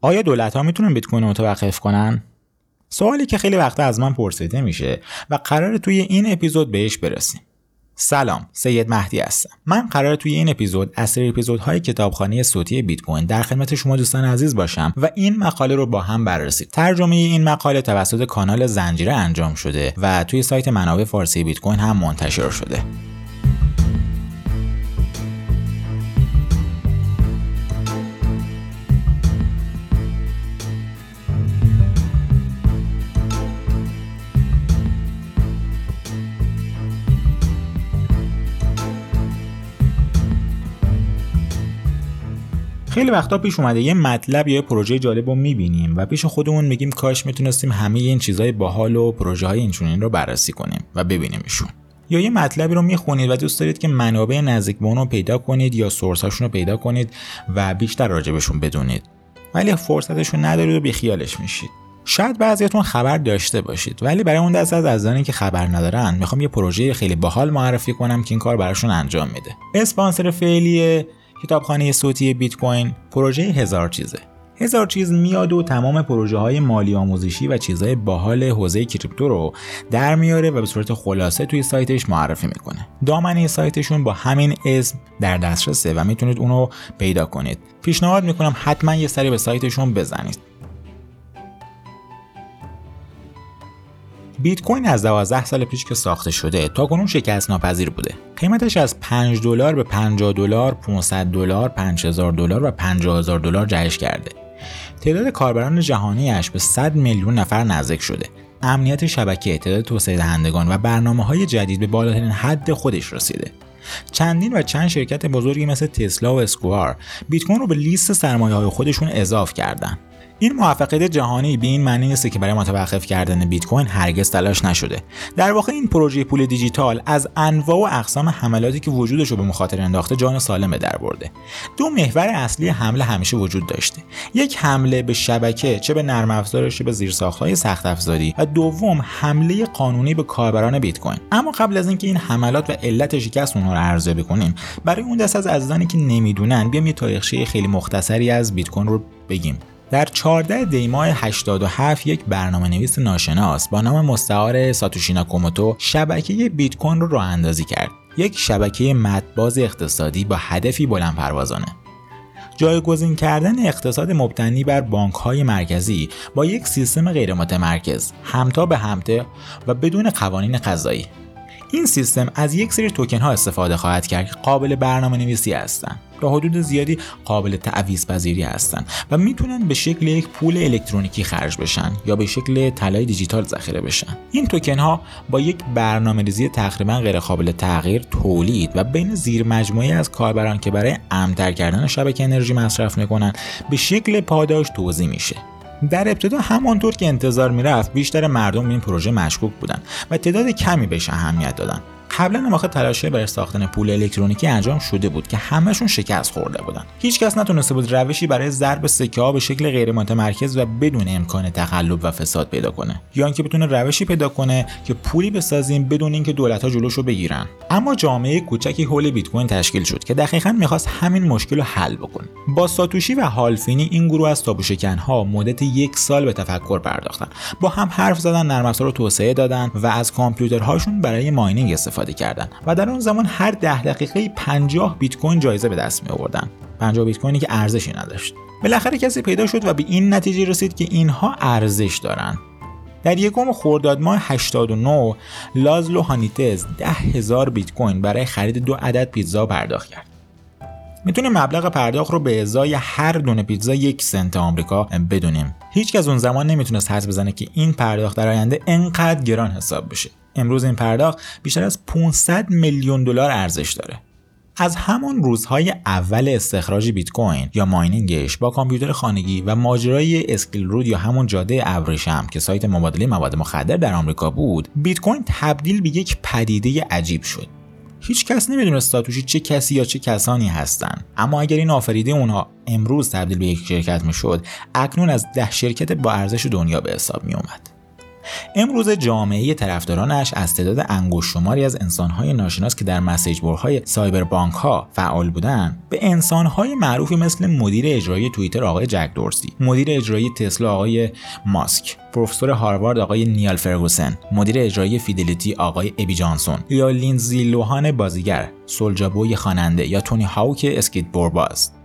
آیا دولت ها می‌تونن بیت کوین متوقف کنن؟ سوالی که خیلی وقتا از من پرسیده میشه و قرار توی این اپیزود بهش برسیم. سلام سید مهدی هستم. من قرار توی این اپیزود از سری اپیزودهای کتابخانه صوتی بیت کوین در خدمت شما دوستان عزیز باشم و این مقاله رو با هم بررسی. ترجمه این مقاله توسط کانال زنجیره انجام شده و توی سایت منابع فارسی بیت کوین هم منتشر شده. خیلی وقتا پیش اومده یه مطلب یا پروژه جالب رو می‌بینیم و پیش خودمون میگیم کاش می‌تونستیم همه این چیزای باحال و پروژه های رو بررسی کنیم و ببینیمشون. یا یه مطلبی رو می‌خونید و دوست دارید که منابع نزدیک به اون رو پیدا کنید یا سورس رو پیدا کنید و بیشتر راجبشون بدونید. ولی فرصتشون ندارید و بیخیالش میشید. شاید بعضیاتون خبر داشته باشید ولی برای اون دست از عزیزانی که خبر ندارن می‌خوام یه پروژه خیلی باحال معرفی کنم که این کار براشون انجام میده. اسپانسر فعلی کتابخانه صوتی بیت کوین پروژه هزار چیزه. هزار چیز میاد و تمام پروژه های مالی آموزشی و چیزهای باحال حوزه کریپتو رو در میاره و به صورت خلاصه توی سایتش معرفی می‌کنه. دامنه سایتشون با همین اسم در دسترسه و می‌تونید اونو پیدا کنید. پیشنهاد می‌کنم حتما یه سری به سایتشون بزنید. بیت کوین از 12 سال پیش که ساخته شده تا کنون شکست ناپذیر بوده. قیمتش از 5 دلار به 50 دلار، 500 دلار، 5000 دلار و 50000 دلار جهش کرده. تعداد کاربران جهانیش به 100 میلیون نفر نزدیک شده. امنیت شبکه، تعداد توسعه دهندگان و برنامه های جدید به بالاترین حد خودش رسیده. چندین و چند شرکت بزرگی مثل تسلا و اسکوار بیت کوین رو به لیست سرمایه های خودشون اضاف کردن. این موفقیت جهانی به این معنی نیست که برای متوقف کردن بیت کوین هرگز تلاش نشده. در واقع این پروژه پول دیجیتال از انواع و اقسام حملاتی که وجودش رو به مخاطر انداخته جان سالمه در برده. دو محور اصلی حمله همیشه وجود داشته. یک حمله به شبکه چه به نرم افزارش چه به زیرساختهای سخت افزاری. و دوم حمله قانونی به کاربران بیت کوین اما قبل از اینکه این حملات و علت شکست اونها رو ارزیابی کنیم برای اون دست از عزیزانی که نمی‌دونن بیام یه تاریخچه خیلی مختصری از بیت کوین رو بگیم. در 14 دی ماه 87 یک برنامه نویس ناشناس با نام مستعار ساتوشی ناکوموتو شبکه بیت کوین رو راه اندازی کرد. یک شبکه مدباز اقتصادی با هدفی بلند پروازانه. جایگزین کردن اقتصاد مبتنی بر بانک های مرکزی با یک سیستم غیر متمرکز همتا به همته و بدون قوانین قضایی این سیستم از یک سری توکن ها استفاده خواهد کرد که قابل برنامه نویسی هستند تا حدود زیادی قابل تعویض پذیری هستند و می‌تونن به شکل یک پول الکترونیکی خرج بشن یا به شکل طلای دیجیتال ذخیره بشن. این توکن ها با یک برنامه ریزی تقریبا غیر قابل تغییر تولید و بین زیر مجموعه از کاربران که برای امتر کردن شبکه انرژی مصرف می‌کنن به شکل پاداش توضیح میشه. در ابتدا همانطور که انتظار می‌رفت بیشتر مردم این پروژه مشکوک بودند و تعداد کمی بهش اهمیت دادن. قبلا هم آخه تلاشه برای ساختن پول الکترونیکی انجام شده بود که همشون شکست خورده بودن. هیچکس نتونسته بود روشی برای ضرب سکه ها به شکل غیر متمرکز و بدون امکان تقلب و فساد پیدا کنه. یا اینکه بتونه روشی پیدا کنه که پولی بسازیم بدون اینکه دولت ها جلوش رو بگیرن. اما جامعه کوچکی حول بیت کوین تشکیل شد که دقیقا می‌خواست همین مشکل رو حل بکنه. با ساتوشی و هالفینی این گروه از تابو ها مدت یک سال به تفکر پرداختن. با هم حرف زدن نرم رو توسعه دادن و از کامپیوترهاشون برای ماینینگ استفاده کردن و در اون زمان هر ده دقیقه 50 بیت کوین جایزه به دست می آوردن 50 بیت کوینی که ارزشی نداشت. بالاخره کسی پیدا شد و به این نتیجه رسید که اینها ارزش دارن. در یکم خرداد ماه 89 لازلو هانیتز 10000 بیت کوین برای خرید دو عدد پیتزا پرداخت کرد. می‌تونیم مبلغ پرداخت رو به ازای هر دونه پیتزا یک سنت آمریکا بدونیم. هیچ از اون زمان نمی‌تونست حدس بزنه که این پرداخت در آینده انقدر گران حساب بشه. امروز این پرداخت بیشتر از 500 میلیون دلار ارزش داره. از همان روزهای اول استخراج بیت کوین یا ماینینگش با کامپیوتر خانگی و ماجرای اسکیل رود یا همون جاده ابریشم که سایت مبادله مواد مخدر در آمریکا بود بیت کوین تبدیل به یک پدیده عجیب شد. هیچ کس نمی‌دونست ساتوشی چه کسی یا چه کسانی هستند اما اگر این آفریده اونها امروز تبدیل به یک شرکت می‌شد اکنون از ده شرکت با ارزش دنیا به حساب می اومد امروز جامعه طرفدارانش از تعداد انگشت شماری از انسانهای ناشناس که در message board های cypherpunk ها فعال بودند به انسانهای معروفی مثل مدیر اجرایی توییتر آقای جک دورسی مدیر اجرایی تسلا آقای ماسک پروفسور هاروارد آقای نیال فرگوسن مدیر اجرایی فیدلیتی آقای ابی جانسون یا لینزی لوهان بازیگر سولجابوی خواننده یا تونی هاوک اسکیت بوردباز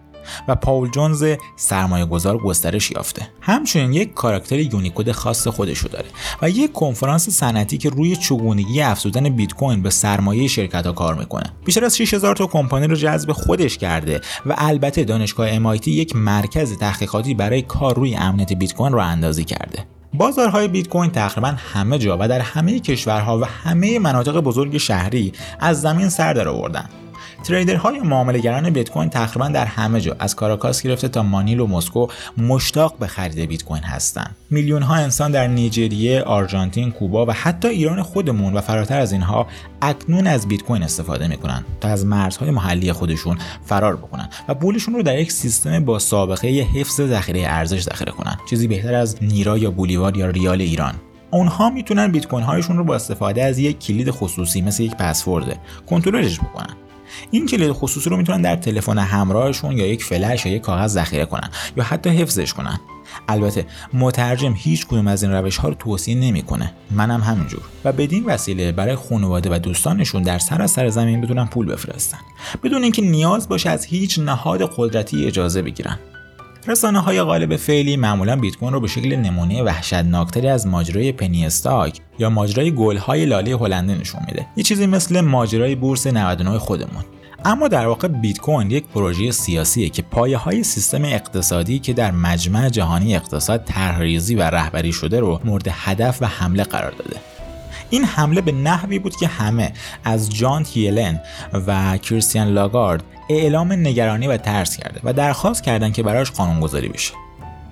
و پاول جونز سرمایه گذار گسترش یافته. همچنین یک کاراکتر یونیکود خاص خودشو داره و یک کنفرانس صنعتی که روی چگونگی افزودن بیت کوین به سرمایه شرکت ها کار می‌کنه. بیشتر از 6000 تا کمپانی رو جذب خودش کرده و البته دانشگاه MIT یک مرکز تحقیقاتی برای کار روی امنیت بیت کوین رو اندازی کرده. بازارهای بیت کوین تقریبا همه جا و در همه کشورها و همه مناطق بزرگ شهری از زمین سر در آوردن. تریدرهای معاملهگران بیت کوین تقریبا در همه جا از کاراکاس گرفته تا مانیل و مسکو مشتاق به خرید بیت کوین هستند. میلیون ها انسان در نیجریه آرژانتین کوبا و حتی ایران خودمون و فراتر از اینها اکنون از بیت کوین استفاده می‌کنن تا از مرزهای محلی خودشون فرار بکنن و پولشون رو در یک سیستم با سابقه حفظ ذخیره ارزش ذخیره کنن چیزی بهتر از نیرا یا بولیوار یا ریال ایران. اونها می‌تونن بیت کوین هایشون رو با استفاده از یک کلید خصوصی مثل یک پسورد کنترلش بکنن. این کلید خصوصی رو می‌تونن در تلفن همراهشون یا یک فلش یا یک کاغذ ذخیره کنن یا حتی حفظش کنن. البته مترجم هیچ کدوم از این روش ها رو توصیه نمی‌کنه. منم همینجور. و بدین وسیله برای خانواده و دوستانشون در سراسر زمین بدونن پول بفرستن. بدون اینکه نیاز باشه از هیچ نهاد قدرتی اجازه بگیرن. رسانه های غالب فعلی معمولا بیت کوین رو به شکل نمونه وحشتناکتری از ماجرای پنی استاک یا ماجرای گل های لاله هلنده نشون میده. یه چیزی مثل ماجرای بورس 99 خودمون. اما در واقع بیت کوین یک پروژه سیاسیه که پایه های سیستم اقتصادی که در مجمع جهانی اقتصاد طرحریزی و رهبری شده رو مورد هدف و حمله قرار داده. این حمله به نحوی بود که همه از جان تیلن و کریستیان لاگارد اعلام نگرانی و ترس کرده و درخواست کردن که براش قانونگذاری بشه.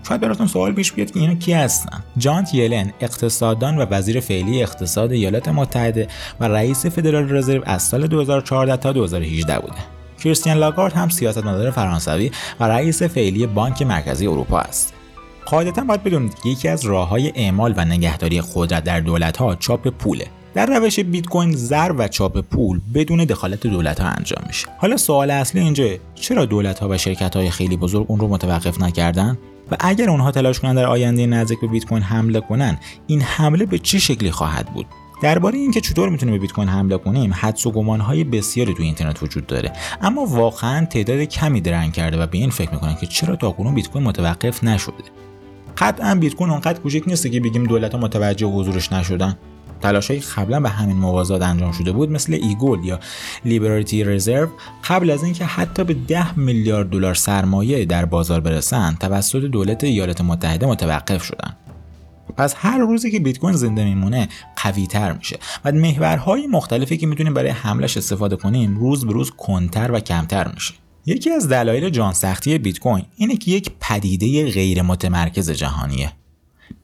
شاید براتون سوال پیش بیاد که اینا کی هستن. جانت یلن اقتصاددان و وزیر فعلی اقتصاد ایالات متحده و رئیس فدرال رزرو از سال 2014 تا 2018 بوده. کریستیان لاگارد هم سیاستمدار فرانسوی و رئیس فعلی بانک مرکزی اروپا است. قاعدتا باید بدونید که یکی از راه های اعمال و نگهداری قدرت در دولت ها چاپ پوله. در روش بیت کوین زر و چاپ پول بدون دخالت دولت ها انجام میشه. حالا سوال اصلی اینجا چرا دولت ها و شرکت های خیلی بزرگ اون رو متوقف نکردن؟ و اگر اونها تلاش کنند در آینده نزدیک به بیت کوین حمله کنن این حمله به چه شکلی خواهد بود؟ درباره اینکه چطور می‌تونیم به بیت کوین حمله کنیم حدس و گمانهای بسیاری تو اینترنت وجود داره. اما واقعا تعداد کمی درنگ کرده و به این فکر می‌کنن که چرا تاکنون بیت کوین متوقف نشده؟ قطعا بیت کوین اونقدر کوچک نیست که بگیم دولت ها متوجه حضورش نشدن. تلاشهایی قبلا به همین موازات انجام شده بود مثل ایگول یا لیبرالیتی رزرو قبل از اینکه حتی به 10 میلیارد دلار سرمایه در بازار برسن توسط دولت ایالات متحده متوقف شدن پس هر روزی که بیت کوین زنده میمونه قوی تر میشه و محورهای مختلفی که می‌تونیم برای حملش استفاده کنیم روز به روز کنتر و کمتر میشه. یکی از دلایل جان سختی بیت کوین اینه که یک پدیده غیر متمرکز جهانیه.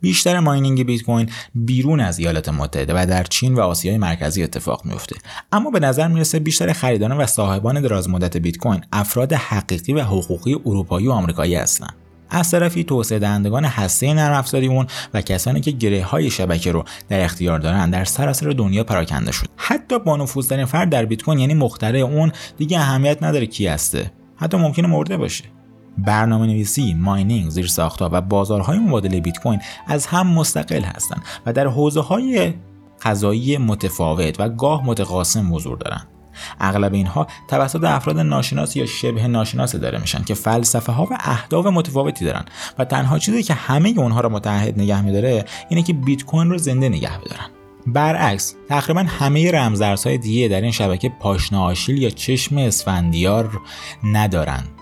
بیشتر ماینینگ بیت کوین بیرون از ایالات متحده و در چین و آسیای مرکزی اتفاق میفته. اما به نظر می‌رسه بیشتر خریداران و صاحبان دراز مدت بیت کوین افراد حقیقی و حقوقی اروپایی و آمریکایی هستند. از طرفی توسعه دهندگان هسته نرم افزاری اون و کسانی که گره های شبکه رو در اختیار دارن در سراسر دنیا پراکنده شد. حتی با نفوذترین فرد در بیت کوین یعنی مخترع اون دیگه اهمیت نداره کی هسته. حتی ممکنه مرده باشه. برنامه نویسی، ماینینگ، زیر ساختها و بازارهای مبادله بیت کوین از هم مستقل هستند و در حوزه های قضایی متفاوت و گاه متقاسم حضور دارند. اغلب اینها توسط افراد ناشناس یا شبه ناشناس داره میشن که فلسفه ها و اهداف متفاوتی دارن و تنها چیزی که همه اونها را متحد نگه میداره اینه که بیت کوین رو زنده نگه بدارن برعکس تقریبا همه رمزارزهای دیگه در این شبکه پاشنه یا چشم اسفندیار ندارند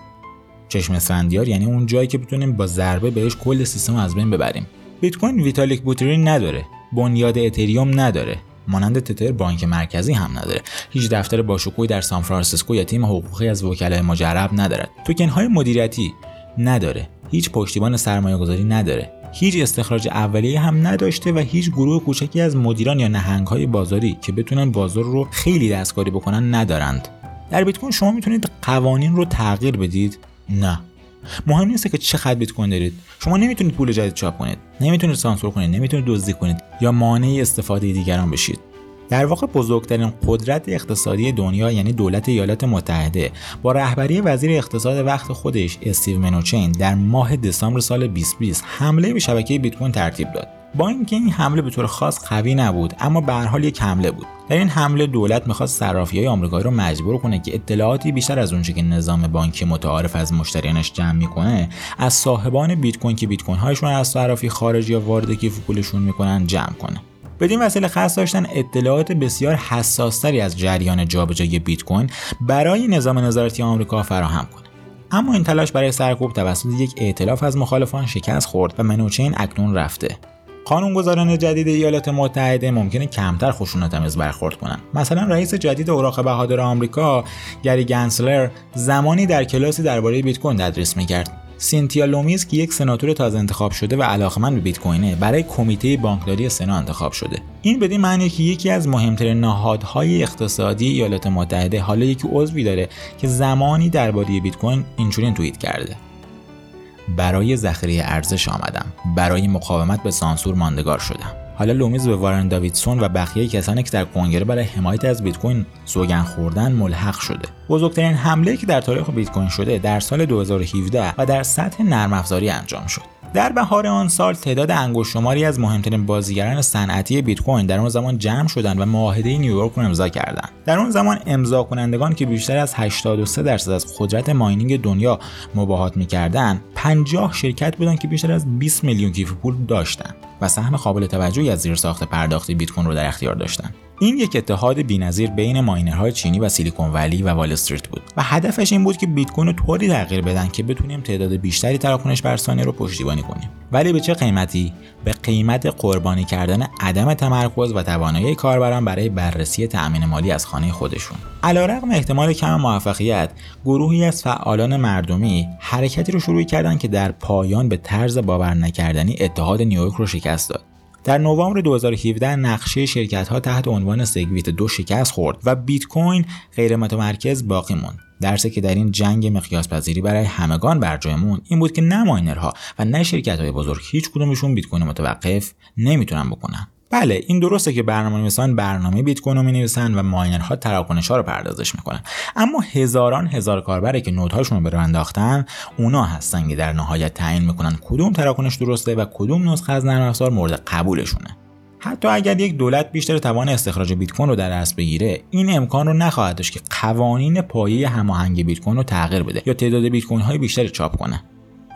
چشم اسفندیار یعنی اون جایی که بتونیم با ضربه بهش کل سیستم از بین ببریم. بیت کوین ویتالیک بوترین نداره. بنیاد اتریوم نداره. مانند تتر بانک مرکزی هم نداره. هیچ دفتر باشکوهی در سان فرانسیسکو یا تیم حقوقی از وکلای مجرب ندارد. توکن های مدیریتی نداره. هیچ پشتیبان سرمایه گذاری نداره. هیچ استخراج اولیه هم نداشته و هیچ گروه کوچکی از مدیران یا نهنگ های بازاری که بتونن بازار رو خیلی دستکاری بکنن ندارند. در بیت کوین شما می‌تونید قوانین رو تغییر بدید. نه. مهم نیست که چقدر بیت کوین دارید. شما نمی‌تونید پول جدید چاپ کنید. نمی‌تونید سانسور کنید. نمی‌تونید دزدی کنید. یا مانع استفاده دیگران بشید. در واقع بزرگترین قدرت اقتصادی دنیا یعنی دولت ایالات متحده با رهبری وزیر اقتصاد وقت خودش استیو منوچین در ماه دسامبر سال 2020 حمله به شبکه بیت کوین ترتیب داد. با اینکه این حمله به طور خاص قوی نبود اما به هر حال یک حمله بود. در این حمله دولت می‌خواست صرافی های آمریکایی رو مجبور کنه که اطلاعاتی بیشتر از اونچه که نظام بانکی متعارف از مشتریانش جمع می‌کنه از صاحبان بیت کوین که بیت کوین هایشون از صرافی خارجی یا وارد کیف پولشون می‌کنن جمع کنه. بدین وسیله قصد داشتن اطلاعات بسیار حساستری از جریان جابجایی بیت کوین برای نظام نظارتی آمریکا فراهم کنه. اما این تلاش برای سرکوب توسط یک ائتلاف از مخالفان شکست خورد و منوچین اکنون رفته. قانونگذاران جدید ایالات متحده ممکنه کمتر خشونت‌آمیز برخورد کنند. مثلا رئیس جدید اوراق بهادار آمریکا گری گنسلر زمانی در کلاسی درباره بیت کوین تدریس می‌کرد. سینتیا لومیز که یک سناتور تازه انتخاب شده و علاقمند به بیت کوینه برای کمیته بانکداری سنا انتخاب شده. این بدین معنی که یکی از مهمترین نهادهای اقتصادی ایالات متحده حالا یکی عضوی داره که زمانی درباره بیت کوین اینچنین توییت کرده. برای ذخیره ارزش آمدم. برای مقاومت به سانسور ماندگار شدم. حالا لومیز به وارن داویدسون و بقیه کسانی که در کنگره برای حمایت از بیت کوین سوگند خوردن ملحق شده. بزرگترین حمله که در تاریخ بیت کوین شده در سال 2017 و در سطح نرم افزاری انجام شد. در بهار آن سال تعداد انگشت شماری از مهمترین بازیگران صنعتی بیت کوین در آن زمان جمع شدند و معاهده نیویورک را امضا کردند. در آن زمان امضا کنندگان که بیشتر از 83 درصد از قدرت ماینینگ دنیا مباهات می‌کردند 50 شرکت بودند که بیشتر از 20 میلیون کیف پول داشتند. و سهم قابل توجهی از زیرساخت پرداختی بیت کوین را در اختیار داشتند این یک اتحاد بینظیر بین ماینرهای چینی و سیلیکون ولی و وال استریت بود و هدفش این بود که بیت کوین رو طوری تغییر بدن که بتونیم تعداد بیشتری تراکنش بر ثانیه رو پشتیبانی کنیم. ولی به چه قیمتی؟ به قیمت قربانی کردن عدم تمرکز و توانایی کاربران برای بررسی تأمین مالی از خانه خودشون. علیرغم احتمال کم موفقیت گروهی از فعالان مردمی حرکتی رو شروع کردند که در پایان به طرز باور نکردنی اتحاد نیویورک رو داد در نوامبر 2017 نقشه شرکت ها تحت عنوان سگویت دو شکست خورد و بیت کوین غیر متمرکز باقی موند. درسی که در این جنگ مقیاس پذیری برای همگان بر جای موند این بود که نه ماینرها و نه شرکت های بزرگ هیچ کدومشون بیت کوین متوقف نمی‌تونن بکنن. بله این درسته که برنامه نویسان برنامه بیت کوین رو نویسن و ماینرها تراکنش ها رو پردازش می‌کنن. اما هزاران هزار کاربری که نودهاشون رو به انداختن اونا هستن که در نهایت تعیین می‌کنن کدوم تراکنش درسته و کدوم نسخه از نرم افزار مورد قبولشونه. حتی اگر یک دولت بیشتر توان استخراج بیت کوین رو در دست بگیره این امکان رو نخواهد داشت که قوانین پایه هماهنگ بیت کوین رو تغییر بده یا تعداد بیت کوین های بیشتری چاپ کنه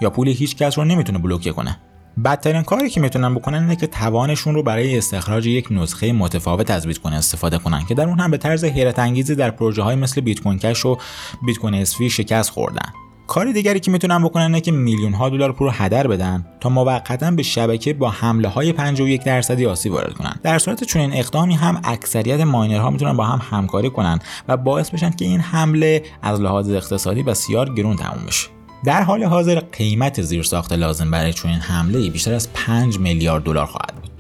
یا پول هیچ کس رو نمی‌تونه بلوکه کنه. بدترین کاری که می‌تونن بکنن اینه که توانشون رو برای استخراج یک نسخه متفاوت از بیت کوین استفاده کنن که در اون هم به طرز حیرت انگیزی در پروژه های مثل بیت کوین کش و بیت کوین اسفی شکست خوردن. کار دیگری که می‌تونن بکنن اینه که میلیون ها دلار پول رو هدر بدن تا موقتا به شبکه با حمله های 51 درصدی آسیب وارد کنن. در صورت چون این اقدامی هم اکثریت ماینرها می‌تونن با هم همکاری کنن و باعث بشن که این حمله از لحاظ اقتصادی بسیار گرون تموم بشه. در حال حاضر قیمت زیرساخت لازم برای چنین حمله بیشتر از 5 میلیارد دلار خواهد بود.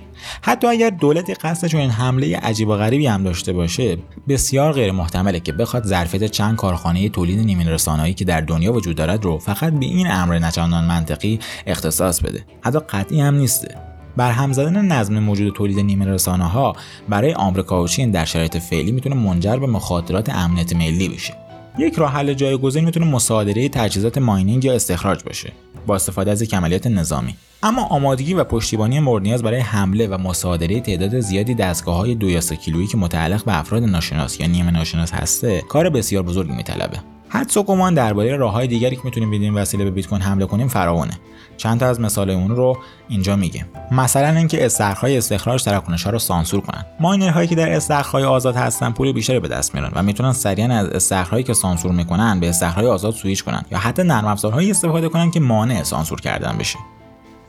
حتی اگر دولتی قصد چنین حمله عجیب و غریبی هم داشته باشه بسیار غیر محتمله که بخواد ظرفیت چند کارخانه تولید نیمه رسانه‌ای که در دنیا وجود دارد رو فقط به این امر نچندان منطقی اختصاص بده. حتی قطعی هم نیسته. برهم زدن نظم موجود تولید نیمه رسانه ها برای آمریکا و چین در شرایط فعلی می‌تونه منجر به مخاطرات امنیت ملی بشه. یک راه حل جایگزین می‌تونه مصادره تجهیزات ماینینگ یا استخراج باشه با استفاده از یک عملیات نظامی. اما آمادگی و پشتیبانی مورد نیاز برای حمله و مصادره تعداد زیادی دستگاه های دو یا سه کیلویی که متعلق به افراد ناشناس یا نیمه ناشناس هسته کار بسیار بزرگی میطلبه. حدس و گمان درباره راههای دیگری که می‌تونیم بدیم وسیله به بیت کوین حمله کنیم فراوانه. چند تا از مثال اون رو اینجا میگیم. مثلا اینکه استخراج استخراج تراکنش ها رو سانسور کنن. ماینرهایی که در استخراج آزاد هستن پول بیشتری به دست میارن و می‌تونن سریعا از استخراجی که سانسور می‌کنن به استخراج آزاد سویچ کنن یا حتی نرم افزارهایی استفاده کنن که مانع سانسور کردن بشه.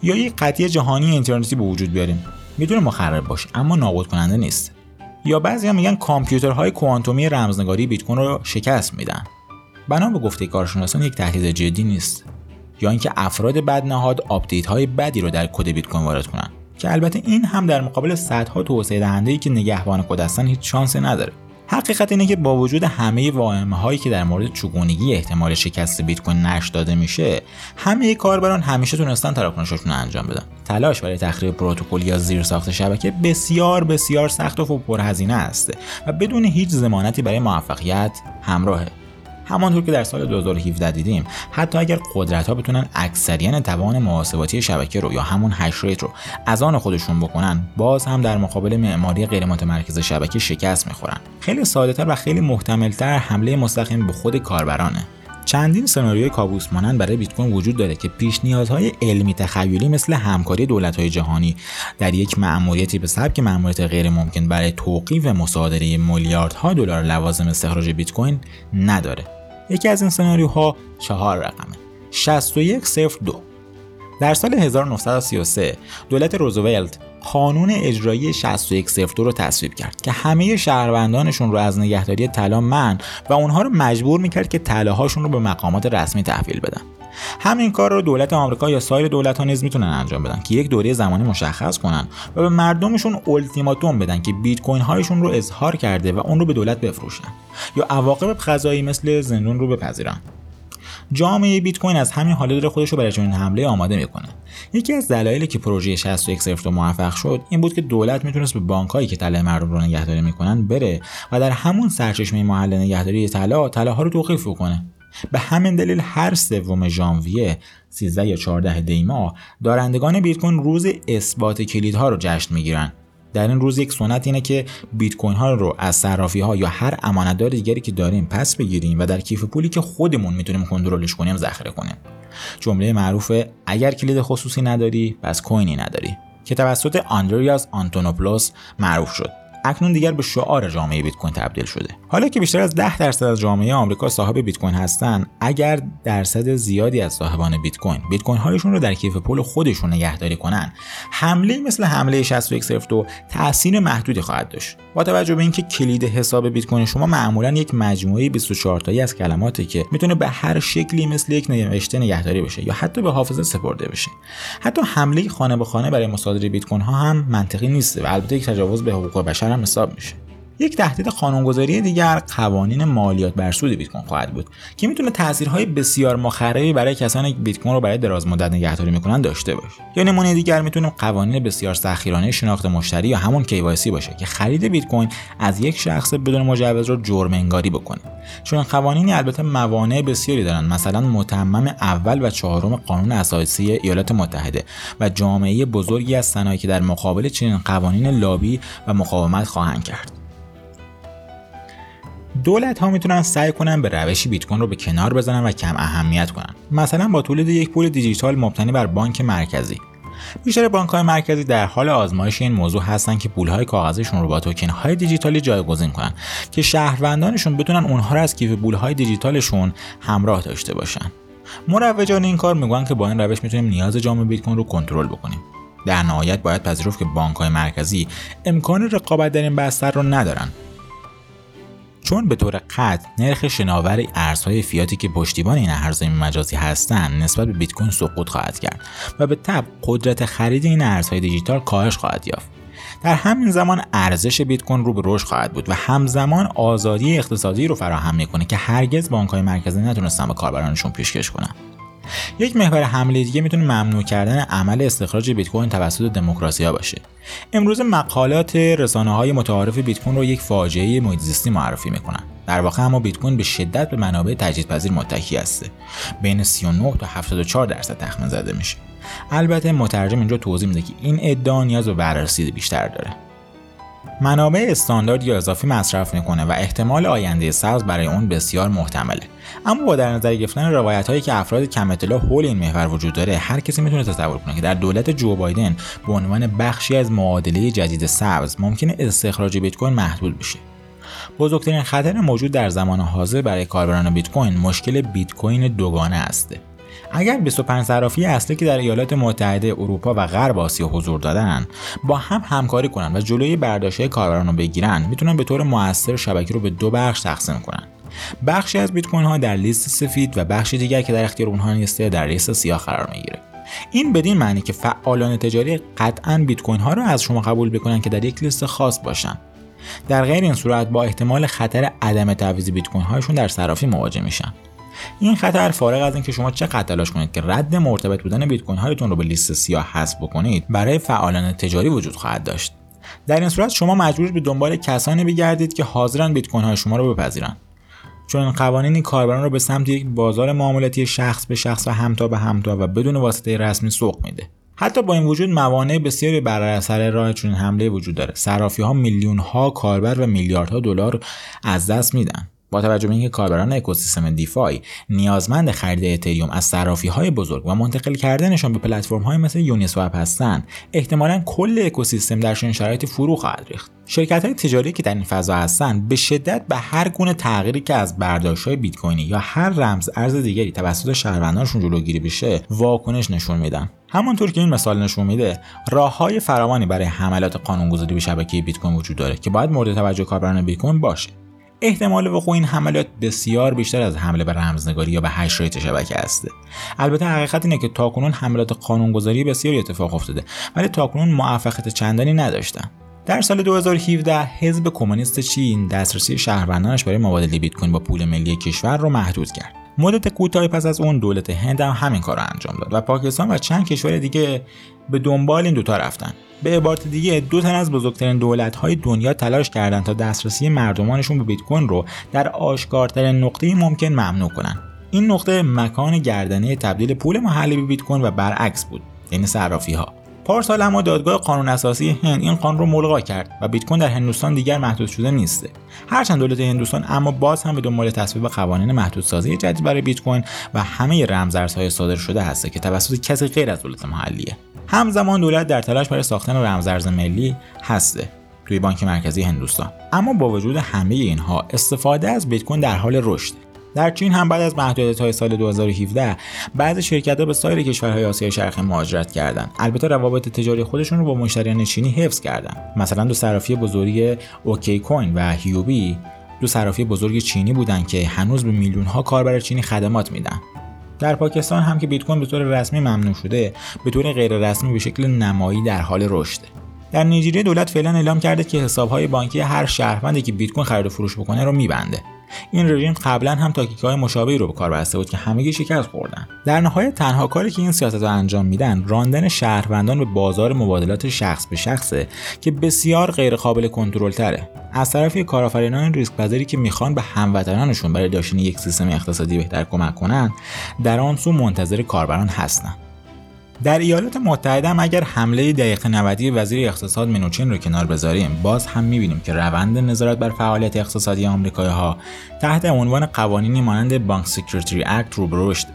یا یک قطعی جهانی اینترنتی به وجود بیاریم. می‌تونه مخرب باشه اما نابود کننده نیست. یا بعضی هم میگن کامپیوترهای کوانتومی رمزنگاری بیت کوین رو شکست میدن. بنا به گفته کارشناسان یک تهدید جدی نیست یا اینکه افراد بدنهاد آپدیت های بدی رو در کد بیت کوین وارد کنن که البته این هم در مقابل صدها توسعه دهنده ای که نگهبان کد هستن هیچ شانسی نداره. حقیقت اینه که با وجود همه واهمه هایی که در مورد چگونگی احتمال شکست بیت کوین نشون داده میشه همه کاربران همیشه تونستن تراکنششون رو انجام بدن. تلاش برای تخریب پروتکل یا زیر ساخت شبکه بسیار بسیار سخت و پرهزینه است و بدون هیچ ضمانتی برای موفقیت همراهه. همانطور که در سال 2017 دیدیم حتی اگر قدرت ها بتونن اکثریت توان محاسباتی شبکه رو یا همون hash rate رو از آن خودشون بکنن باز هم در مقابل معماری غیر متمرکز شبکه شکست می‌خورن خیلی ساده و خیلی محتملتر حمله مستقیم به خود کاربرانه چندین سناریوی کابوس مانند برای بیت کوین وجود داره که پیش نیازهای علمی تخیلی مثل همکاری دولت‌های جهانی در یک مأموریتی به سبک مأموریت غیر ممکن برای توقیف مصادره میلیاردها دلار لوازم استخراج بیت کوین نداره. یکی از این سناریوها چهار رقمه. 6102 در سال 1933 دولت روزولت قانون اجرایی 6102 رو تصویب کرد که همه شهروندانشون رو از نگهداری طلا من و اونها رو مجبور می‌کرد که طلاهاشون رو به مقامات رسمی تحویل بدن. همین کار رو دولت آمریکا یا سایر دولت ها نیز می‌تونن انجام بدن که یک دوره زمانی مشخص کنن و به مردمشون التیماتوم بدن که بیت کوین هایشون رو اظهار کرده و اون رو به دولت بفروشن یا عواقب قضایی مثل زندون رو بپذیرن. جامعه بیت کوین از همین حاله داره خودش رو برای چنین حمله آماده می‌کنه. یکی از دلایلی که پروژه 61 موفق شد این بود که دولت می‌تونست به بانکهایی که طلای مردم رو نگهداری می‌کنن بره و در همون سرچشمه محل نگهداری طلا طلاها رو توقیف کنه به همین دلیل هر سوم ژانویه 13 یا 14 دیما دارندگان بیت کوین روز اثبات کلیدها رو جشن می‌گیرن. در این روز یک سنت اینه که بیت کوین ها رو از صرافی ها یا هر امانتدار دیگری که داریم پس بگیریم و در کیف پولی که خودمون می‌تونیم کنترلش کنیم ذخیره کنیم. جمله معروف اگر کلید خصوصی نداری پس کوینی نداری. که توسط آندریاس آنتونوپلوس معروف شد. اکنون دیگر به شعار جامعه بیت کوین تبدیل شده. حالا که بیشتر از 10 درصد از جامعه آمریکا صاحب بیت کوین هستن اگر درصد زیادی از صاحبان بیت کوین بیت کوین هایشون رو در کیف پول خودشون نگهداری کنن حمله مثل حمله 6102 تاثیر محدودی خواهد داشت. با توجه به اینکه کلید حساب بیت کوین شما معمولا یک مجموعه 24 تایی از کلماتی که می‌تونه به هر شکلی مثل یک نوشته نگهداری بشه یا حتی به حافظه سپرده بشه. حتی حمله خانه به خانه برای مصادره بیت کوین ها هم منطقی نیست و البته یک تجاوز به حقوق بشر هم حساب میشه. یک تهدید قانونگذاری دیگر قوانین مالیات بر سود بیت کوین خواهد بود که می‌تونه تاثیرهای بسیار مخربی برای کسانی که بیت کوین رو برای دراز مدت نگهداری می‌کنن داشته باشه. یا نمونه دیگر می‌تونه قوانین بسیار سختگیرانه شناخت مشتری یا همون KYC باشه که خرید بیت کوین از یک شخص بدون مجوز رو جرم انگاری بکنه. چون قوانینی البته موانع بسیاری دارن مثلا متمم اول و چهارم قانون اساسی ایالات متحده و جامعه بزرگی از صنایعی که در مقابل چنین قوانین لابی و مقاومت خواهند کرد. دولت ها می‌تونن سعی کنن به روش بیت کوین رو به کنار بزنن و کم اهمیت کنن. مثلا با تولید یک پول دیجیتال مبتنی بر بانک مرکزی. بیشتر بانک های مرکزی در حال آزمایش این موضوع هستن که پول های کاغذیشون رو با توکن های دیجیتالی جایگزین کنن که شهروندانشون بتونن اونها رو از کیف پول های دیجیتالشون همراه داشته باشن. مروجان این کار میگن که با این روش می‌تونیم نیاز جامعه بیت کوین رو کنترل بکنیم. در نهایت باید پذیرفت که بانک های مرکزی امکان رقابت در این بستر رو ندارن. چون به طور قطع نرخ شناور ارزهای فیاتی که پشتیبان این ارزهای مجازی هستند نسبت به بیت کوین سقوط خواهد کرد و به تبع قدرت خرید این ارزهای دیجیتال کاهش خواهد یافت. در همین زمان ارزش بیت کوین رو به رشد خواهد بود و همزمان آزادی اقتصادی رو فراهم می‌کنه که هرگز بانکهای مرکزی نتونستن به کاربرانشون پیشکش کنن. یک محور حمله دیگه می‌تونه ممنوع کردن عمل استخراج بیت کوین توسط دموکراسی ها باشه. امروز مقالات رسانه های متعارف بیت کوین رو یک فاجعه محیط معرفی می‌کنن. در واقع اما بیت کوین به شدت به منابع تجدیدپذیر متکی هسته. بین 39 تا 74 درصد تخمین زده میشه. البته مترجم اینجا توضیح میده که این ادعا نیاز به بررسی بیشتر داره. منابع استاندارد یا اضافی مصرف می‌کنه و احتمال آینده سبز برای اون بسیار محتمله. اما با در نظر گرفتن روایت هایی که افراد کم اطلاع حول این محور وجود داره هر کسی می‌تونه تصور کنه که در دولت جو بایدن به عنوان بخشی از معادله جدید سبز ممکنه استخراج بیت کوین محدود بشه. بزرگترین خطر موجود در زمان حاضر برای کاربران بیت کوین مشکل بیت کوین دوگانه است. اگر 25 صرافی اصلی که در ایالات متحده اروپا و غرب آسیا حضور دادن با هم همکاری کنن و جلوی برداشت کاربران رو بگیرن می‌تونن به طور موثر شبکه رو به دو بخش تقسیم کنن. بخشی از بیت کوین ها در لیست سفید و بخش دیگر که در اختیار اونها نیسته در لیست سیاه قرار می‌گیره. این بدین معنی که فعالان تجاری قطعا بیت کوین ها رو از شما قبول بکنن که در یک لیست خاص باشن. در غیر این صورت با احتمال خطر عدم تعویض بیت کوین هایشون در صرافی مواجه میشن. این خطر فارغ از اینکه شما چقدر تلاش کنید که رد مرتبط بودن بیت کوین هایتون رو به لیست سیاه حذف بکنید برای فعالان تجاری وجود خواهد داشت. در این صورت شما مجبور به دنبال کسانی بگردید که حاضرن بیت کوین های شما رو بپذیرند چون قوانین کاربران رو به سمت یک بازار معاملاتی شخص به شخص و همتا به همتا و بدون واسطه رسمی سوق میده. حتی با این وجود موانع بسیاری بر اثر راه چنین حمله وجود داره. صرافی ها میلیون ها کاربر و میلیاردها دلار از دست میدن. با توجه به اینکه کاربران اکوسیستم دیفای نیازمند خرید اتریوم از صرافی های بزرگ و منتقل کردنشان به پلتفرم های مثل یونیسوپ هستند احتمالا کل اکوسیستم در چنین شرایطی فرو خواهد ریخت. شرکت های تجاری که در این فضا هستند به شدت به هر گونه تغییری که از برداشت های بیت کوینی یا هر رمز ارز دیگری توسط شهروندانشون جلوگیری بشه واکنش نشون میدن. همانطور که این مثال نشون میده راه های فراوانی برای حملات قانونگذاری به شبکه بیت کوین وجود داره که باید مورد توجه کاربران بیت کوین باشه. احتمال وقوع این حملات بسیار بیشتر از حمله به رمزنگاری یا به hash rate شبکه است. البته حقیقت اینه که تاکنون حملات قانونگذاری بسیاری اتفاق افتاده ولی تاکنون موفقیت چندانی نداشتن. در سال 2017 حزب کمونیست چین دسترسی شهروندانش برای مبادله بیت کوین با پول ملی کشور رو محدود کرد. مدت کوتاهی پس از اون دولت هند هم همین کار رو انجام داد و پاکستان و چند کشور دیگه به دنبال این دوتا رفتن. به عبارت دیگه دو تن از بزرگترین دولت های دنیا تلاش کردند تا دسترسی مردمانشون به بیت کوین رو در آشکارترین نقطه ممکن ممنوع کنن این نقطه مکان گردنه تبدیل پول محلی به بیت کوین و برعکس بود یعنی صرافی ها پارسال اما دادگاه قانون اساسی هند این قانون رو ملغا کرد و بیت کوین در هندوستان دیگر محدود شده نیسته هرچند دولت هندوستان اما باز هم به دنبال تصویب قوانین محدودسازی جدید برای بیت کوین و همه رمزارزهای صادر شده هسته که توسط کسی غیر از دولت محلیه. همزمان دولت در تلاش برای ساختن رمزارز ملی هسته توی بانک مرکزی هندوستان. اما با وجود همه اینها استفاده از بیت کوین در حال رشد. در چین هم بعد از محدودیت های سال 2017 بعضی شرکت ها به سایر کشورهای آسیای شرقی مهاجرت کردند. البته روابط تجاری خودشون رو با مشتریان چینی حفظ کردند. مثلا دو صرافی بزرگی اوکی کوین و هیوبی دو صرافی بزرگ چینی بودند که هنوز به میلیون ها کاربر چینی خدمات میدن. در پاکستان هم که بیت کوین به طور رسمی ممنوع شده به طور غیر رسمی به شکل نمایی در حال رشده در نیجریه دولت فعلا اعلام کرده که حسابهای بانکی هر شهروندی که بیت کوین خرید و فروش بکنه رو میبنده. این رژیم قبلا هم تاکیک های مشابهی رو به کار بسته بود که همگی شکست خوردن. در نهایت تنها کاری که این سیاست انجام میدن راندن شهروندان به بازار مبادلات شخص به شخصه که بسیار غیرقابل کنترل تره از طرف کارآفرینان ریسک پذیری که می‌خوان به هموطنانشون برای داشتن یک سیستم اقتصادی بهتر کمک کنن در آن سو منتظر کاربران هستن. در ایالات متحده هم اگر حمله دقیقه 90 وزیر اقتصاد منوچین رو کنار بذاریم باز هم می‌بینیم که روند نظارت بر فعالیت اقتصادی آمریکایی ها تحت عنوان قوانینی مانند Bank Security Act رو به رشده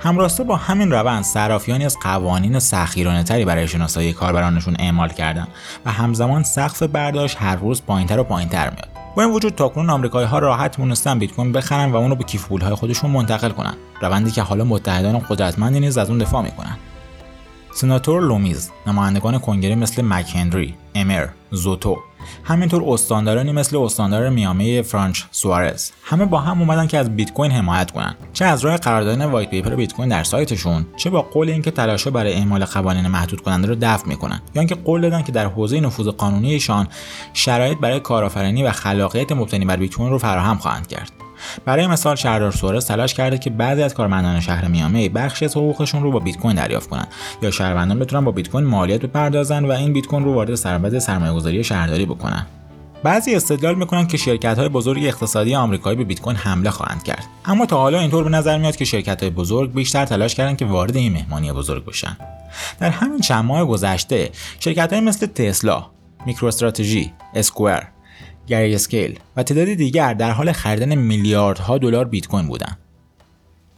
هم‌راستا با همین روند صرافی‌ها نیز قوانین سختگیرانه تری برای شناسایی کاربرانشون اعمال کردن و همزمان سقف برداشت هر روز پایینتر و پایینتر میاد. با این وجود تاکنون آمریکایی ها راحت تونستن بیت کوین بخرن و اونو به کیف های خودشون منتقل کنن. روندی که حالا متحدان قدرتمندی نیز از اون دفاع می‌کنن. سناتور لومیز نمایندگان کنگره مثل مک‌هنری، امر، سوتو. همینطور استاندارانی مثل استاندار میامی فرانسیس سوارز. همه با هم اومدن که از بیت کوین حمایت کنن. چه از راه قرار دادن white paper بیت کوین در سایتشون چه با قول اینکه تلاشها برای اعمال قوانین محدود کننده رو دفع می‌کنن. یا اینکه قول دادن که در حوزه نفوذ قانونیشان شرایط برای کارآفرینی و خلاقیت مبتنی بر بیت کوین رو فراهم خواهند کرد. برای مثال شهردار سورس تلاش کرده که بعضی از کارمندان شهر میامی بخشی از حقوقشون رو با بیت کوین دریافت کنند یا شهروندان بتونن با بیت کوین مالیات بپردازن و این بیت کوین رو وارد سربد سرمایه‌گذاری شهرداری بکنن. بعضی استدلال می‌کنن که شرکت های بزرگ اقتصادی آمریکایی به بیت کوین حمله خواهند کرد. اما تا حالا اینطور به نظر میاد که شرکت های بزرگ بیشتر تلاش کردن که وارد این مهمانی بزرگ بشن. در همین چند ماه گذشته شرکت های مثل تسلا میکروستراتژی اسکوئر گری‌اسکیل و تعدادی دیگر در حال خریدن میلیاردها دلار بیت کوین بودند.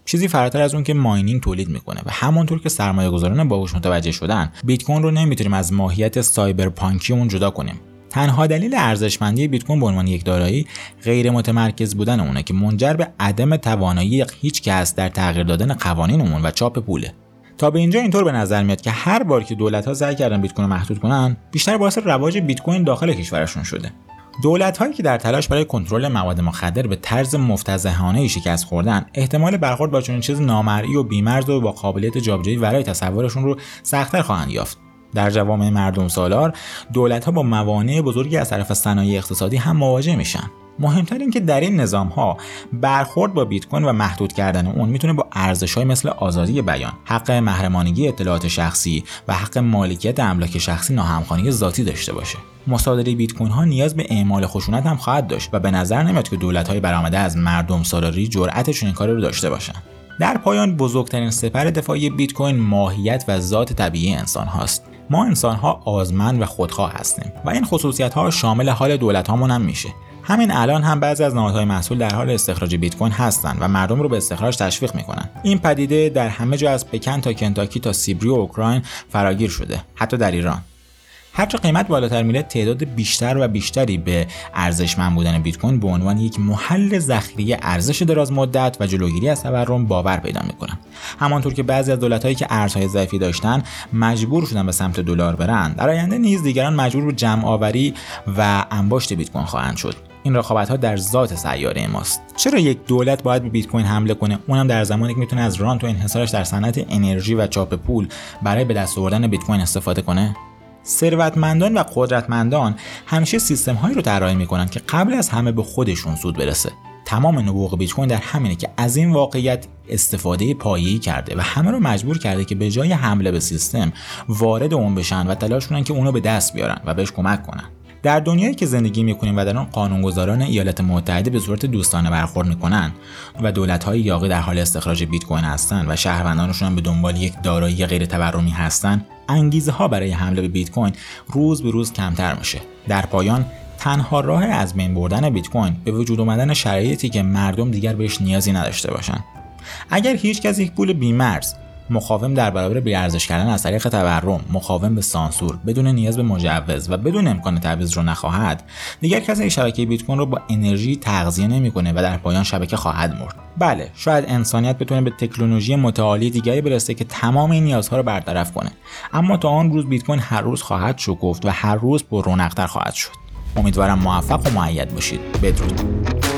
چیزی فراتر از اون که mining تولید می‌کنه و همانطور که سرمایه گذاران باهوش متوجه شدن بیت کوین رو نمی‌تونیم از ماهیت cyberpunk ی اون جدا کنیم. تنها دلیل ارزشمندی بیت کوین به عنوان یک دارایی غیر متمرکز بودن اونه که منجر به عدم توانایی هیچ کس در تغییر دادن قوانین اون و چاپ پوله. تا به اینجا اینطور به نظر میاد که هر بار که دولت ها سعی کردن بیت کوین محدود کنن بیشتر باعث رواج بیت کوین داخل کشورشون شده. دولت هایی که در تلاش برای کنترل مواد مخدر به طرز مفتزهانه شکست خوردن احتمال برخورد با چنین چیز نامرئی و بیمرز و با قابلیت جابجایی ورای تصورشون رو سختتر خواهند یافت. در جوامع مردم سالار دولت ها با موانع بزرگی از طرف صنایع اقتصادی هم مواجه میشن. مهمتر این که در این نظام ها برخورد با بیت کوین و محدود کردن اون می‌تونه با ارزش های مثل آزادی بیان، حق محرمانگی اطلاعات شخصی و حق مالکیت املاک شخصی ناهمخوانی ذاتی داشته باشه. مصادره بیت کوین ها نیاز به اعمال خشونت هم خواهد داشت و به نظر نمیاد که دولت های برآمده از مردم سالاری جرأتشون این کار رو داشته باشن. در پایان بزرگترین سپر دفاعی بیت کوین ماهیت و ذات طبیعی انسان هاست. ما انسان ها آزمند و خودخواه هستیم و این خصوصیت ها شامل حال دولت هامون هم میشه. همین الان هم بعضی از نهادهای محصول در حال استخراج بیت کوین هستند و مردم رو به استخراج تشویق می‌کنن. این پدیده در همه جا از پکن تا کنتاکی تا سیبری و اوکراین فراگیر شده حتی در ایران. هرچه قیمت بالاتر میره تعداد بیشتر و بیشتری به ارزشمند بودن بیت کوین به عنوان یک محل ذخیره ارزش دراز مدت و جلوگیری از تورم باور پیدا می‌کنن همانطور که بعضی از دولتهایی که ارزهای ضعیفی داشتن مجبور شدن به سمت دلار برن در آینده نیز دیگران مجبور به جمع آوری و انباشت بیت کوین خواهند شد. این رقابت ها در ذات سیاره ماست. چرا یک دولت باید به بیت کوین حمله کنه؟ اونم در زمانی که می‌تونه از رانت و انحصارش در صنعت انرژی و چاپ پول برای به دست آوردن بیت کوین استفاده کنه؟ ثروتمندان و قدرتمندان همیشه سیستم هایی رو طراحی می‌کنن که قبل از همه به خودشون سود برسه. تمام نبوغ بیت کوین در همینه که از این واقعیت استفاده پایه‌ای کرده و همه رو مجبور کرده که به جای حمله به سیستم وارد اون بشن و تلاش کنن که اونو به دست بیارن و بهش کمک کنن. در دنیایی که زندگی می‌کنیم و در آن قانونگذاران ایالات متحده به صورت دوستانه برخورد می‌کنن و دولت‌های یاقی در حال استخراج بیت کوین هستند و شهروندانشون هم به دنبال یک دارایی غیر تورمی هستند انگیزه ها برای حمله به بیت کوین روز به روز کمتر میشه. در پایان تنها راه از بین بردن بیت کوین به وجود آمدن شرایطی که مردم دیگر بهش نیازی نداشته باشند اگر هیچ کس یک پول بیمرز مقاوم در برابر بیارزش کردن از طریق تورم مقاوم به سانسور بدون نیاز به مجوز و بدون امکان تعویض رو نخواهد. دیگر کسی شبکه بیت کوین رو با انرژی تغذیه نمی‌کنه و در پایان شبکه خواهد مرد. بله شاید انسانیت بتونه به تکنولوژی متعالی دیگری برسه که تمام این نیازها رو برطرف کنه. اما تا آن روز بیت کوین هر روز خواهد شکفت و هر روز پر رونقتر خواهد شد. امیدوارم موفق و معید باشید. بدرود.